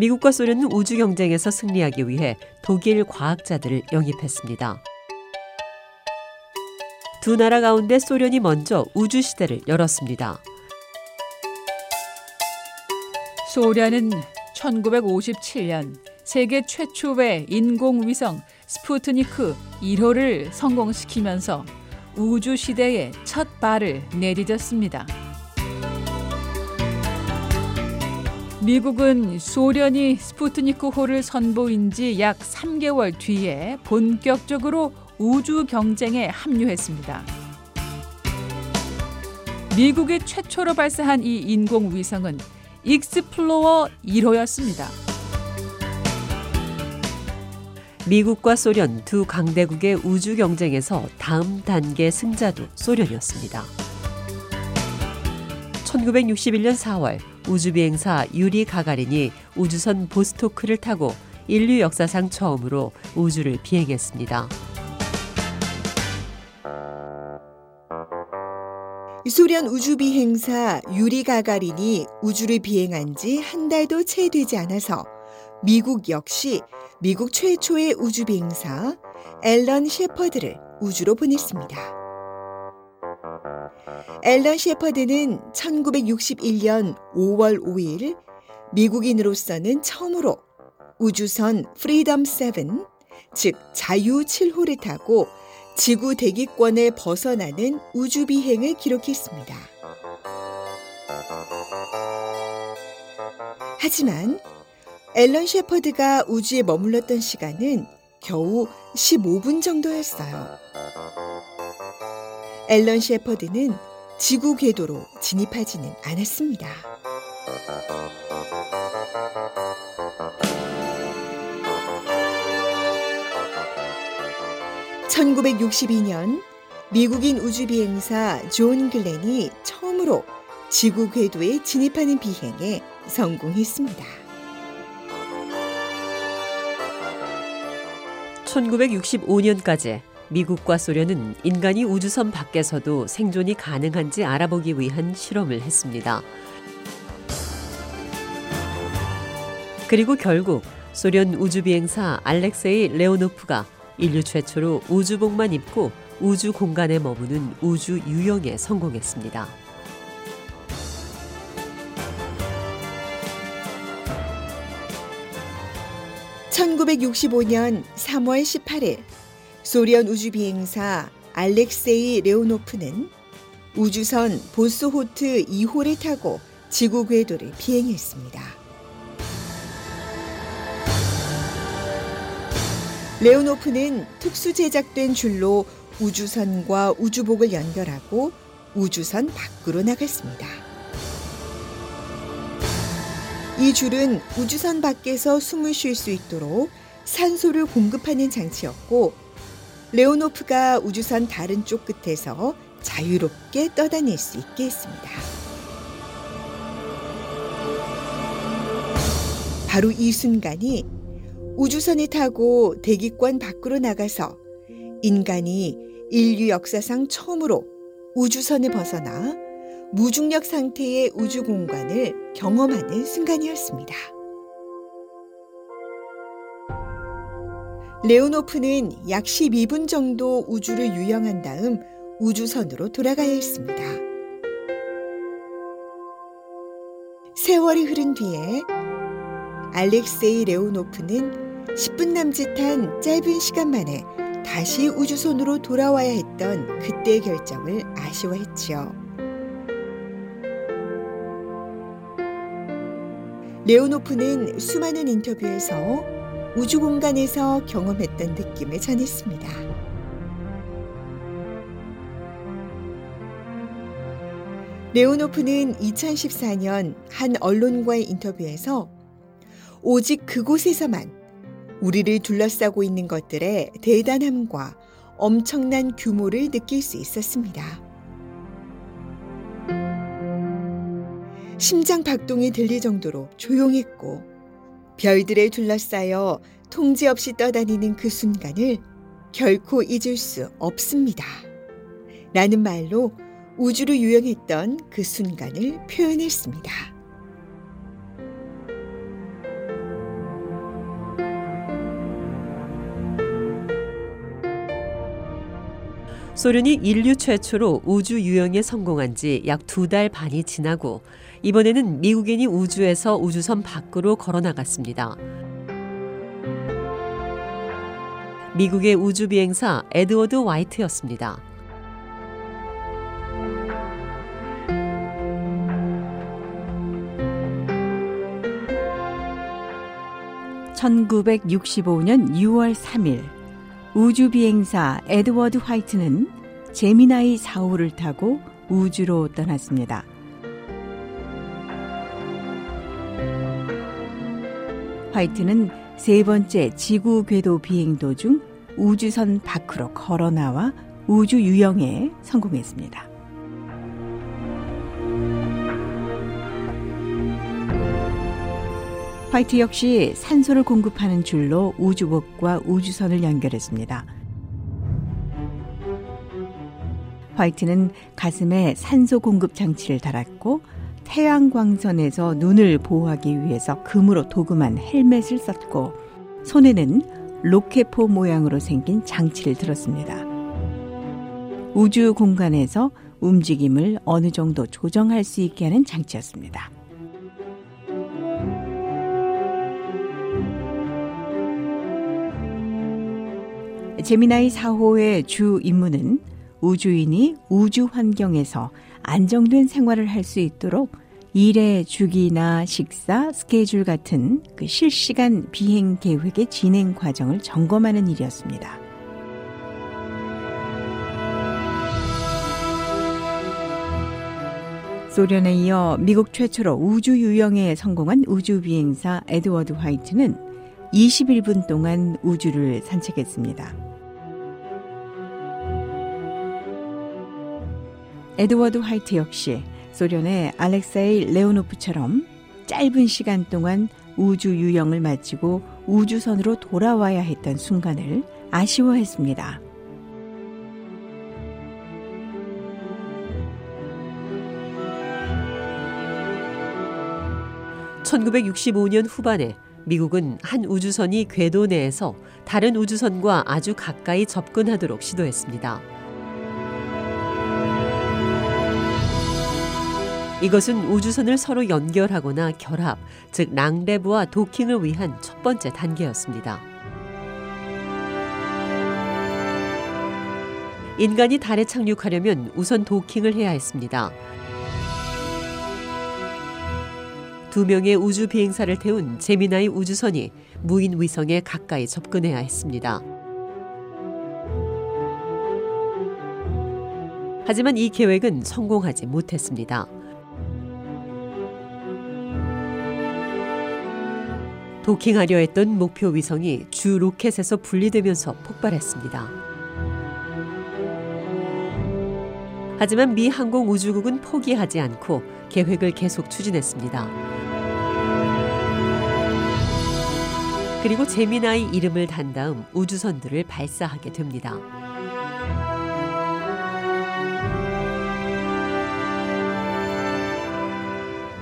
미국과 소련은 우주 경쟁에서 승리하기 위해 독일 과학자들을 영입했습니다. 두 나라 가운데 소련이 먼저 우주 시대를 열었습니다. 소련은 1957년 세계 최초의 인공위성 스푸트니크 1호를 성공시키면서 우주 시대의 첫 발을 내디뎠습니다. 미국은 소련이 스푸트니크 호를 선보인 지 약 3개월 뒤에 본격적으로 우주 경쟁에 합류했습니다. 미국이 최초로 발사한 이 인공 위성은 익스플로러 1호였습니다. 미국과 소련 두 강대국의 우주 경쟁에서 다음 단계 승자도 소련이었습니다. 1961년 4월 우주비행사 유리 가가린이 우주선 보스토크를 타고 인류 역사상 처음으로 우주를 비행했습니다. 소련 우주비행사 유리 가가린이 우주를 비행한 지 한 달도 채 되지 않아서 미국 역시 미국 최초의 우주비행사 앨런 셰퍼드를 우주로 보냈습니다. 앨런 셰퍼드는 1961년 5월 5일 미국인으로서는 처음으로 우주선 프리덤 7, 즉 자유 7호를 타고 지구 대기권을 벗어나는 우주 비행을 기록했습니다. 하지만 앨런 셰퍼드가 우주에 머물렀던 시간은 겨우 15분 정도였어요. 앨런 셰퍼드는 지구 궤도로 진입하지는 않았습니다. (1962년) 미국인 우주비행사 존 글렌이 처음으로 지구 궤도에 진입하는 비행에 성공했습니다. 1965년까지 미국과 소련은 인간이 우주선 밖에서도 생존이 가능한지 알아보기 위한 실험을 했습니다. 그리고 결국 소련 우주비행사 알렉세이 레오노프가 인류 최초로 우주복만 입고 우주 공간에 머무는 우주 유영에 성공했습니다. (1965년 3월 18일) 소련 우주비행사 알렉세이 레오노프는 우주선 보스호트 2호를 타고 지구 궤도를 비행했습니다. 레오노프는 특수 제작된 줄로 우주선과 우주복을 연결하고 우주선 밖으로 나갔습니다. 이 줄은 우주선 밖에서 숨을 쉴 수 있도록 산소를 공급하는 장치였고 레오노프가 우주선 다른 쪽 끝에서 자유롭게 떠다닐 수 있게 했습니다. 바로 이 순간이 우주선을 타고 대기권 밖으로 나가서 인간이 인류 역사상 처음으로 우주선을 벗어나 무중력 상태의 우주 공간을 경험하는 순간이었습니다. 레오노프는 약 12분 정도 우주를 유영한 다음 우주선으로 돌아가야 했습니다. 세월이 흐른 뒤에 알렉세이 레오노프는 10분 남짓한 짧은 시간 만에 다시 우주선으로 돌아와야 했던 그때의 결정을 아쉬워했지요. 레오노프는 수많은 인터뷰에서 우주 공간에서 경험했던 느낌을 전했습니다. 레오노프는 2014년 한 언론과의 인터뷰에서 오직 그곳에서만 우리를 둘러싸고 있는 것들의 대단함과 엄청난 규모를 느낄 수 있었습니다. 심장 박동이 들릴 정도로 조용했고 별들에 둘러싸여 통제 없이 떠다니는 그 순간을 결코 잊을 수 없습니다. 라는 말로 우주로 유영했던 그 순간을 표현했습니다. 소련이 인류 최초로 우주 유영에 성공한 지 약 두 달 반이 지나고 이번에는 미국인이 우주에서 우주선 밖으로 걸어 나갔습니다. 미국의 우주 비행사 에드워드 와이트였습니다. (1965년 6월 3일) 우주 비행사 에드워드 화이트는 제미나이 4호를 타고 우주로 떠났습니다. 화이트는 세 번째 지구 궤도 비행 도중 우주선 밖으로 걸어 나와 우주 유영에 성공했습니다. 화이트 역시 산소를 공급하는 줄로 우주복과 우주선을 연결했습니다. 화이트는 가슴에 산소 공급 장치를 달았고 태양광선에서 눈을 보호하기 위해서 금으로 도금한 헬멧을 썼고 손에는 로켓포 모양으로 생긴 장치를 들었습니다. 우주 공간에서 움직임을 어느 정도 조정할 수 있게 하는 장치였습니다. 제미나이 4호의 주 임무는 우주인이 우주 환경에서 안정된 생활을 할 수 있도록 일의 주기나 식사, 스케줄 같은 그 실시간 비행 계획의 진행 과정을 점검하는 일이었습니다. 소련에 이어 미국 최초로 우주 유영에 성공한 우주 비행사 에드워드 화이트는 21분 동안 우주를 산책했습니다. 에드워드 화이트 역시 소련의 알렉세이 레오노프처럼 짧은 시간 동안 우주 유영을 마치고 우주선으로 돌아와야 했던 순간을 아쉬워했습니다. (1965년) 후반에 미국은 한 우주선이 궤도 내에서 다른 우주선과 아주 가까이 접근하도록 시도했습니다. 이것은 우주선을 서로 연결하거나 결합, 즉 랑레브와 도킹을 위한 첫 번째 단계였습니다. 인간이 달에 착륙하려면 우선 도킹을 해야 했습니다. 두 명의 우주 비행사를 태운 제미나이 우주선이 무인 위성에 가까이 접근해야 했습니다. 하지만 이 계획은 성공하지 못했습니다. 도킹하려 했던 목표 위성이 주 로켓에서 분리되면서 폭발했습니다. 하지만 미 항공우주국은 포기하지 않고 계획을 계속 추진했습니다. 그리고 제미나이 이름을 단 다음 우주선들을 발사하게 됩니다.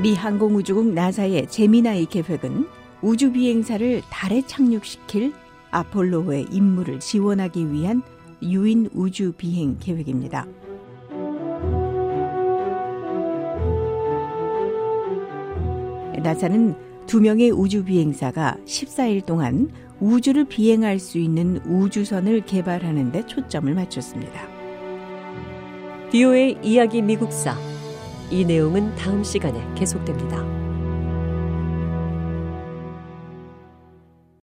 미 항공우주국 나사의 제미나이 계획은 우주 비행사를 달에 착륙시킬 아폴로의 임무를 지원하기 위한 유인 우주 비행 계획입니다. 나사는 두 명의 우주 비행사가 14일 동안 우주를 비행할 수 있는 우주선을 개발하는 데 초점을 맞췄습니다. 디오의 이야기 미국사. 이 내용은 다음 시간에 계속됩니다.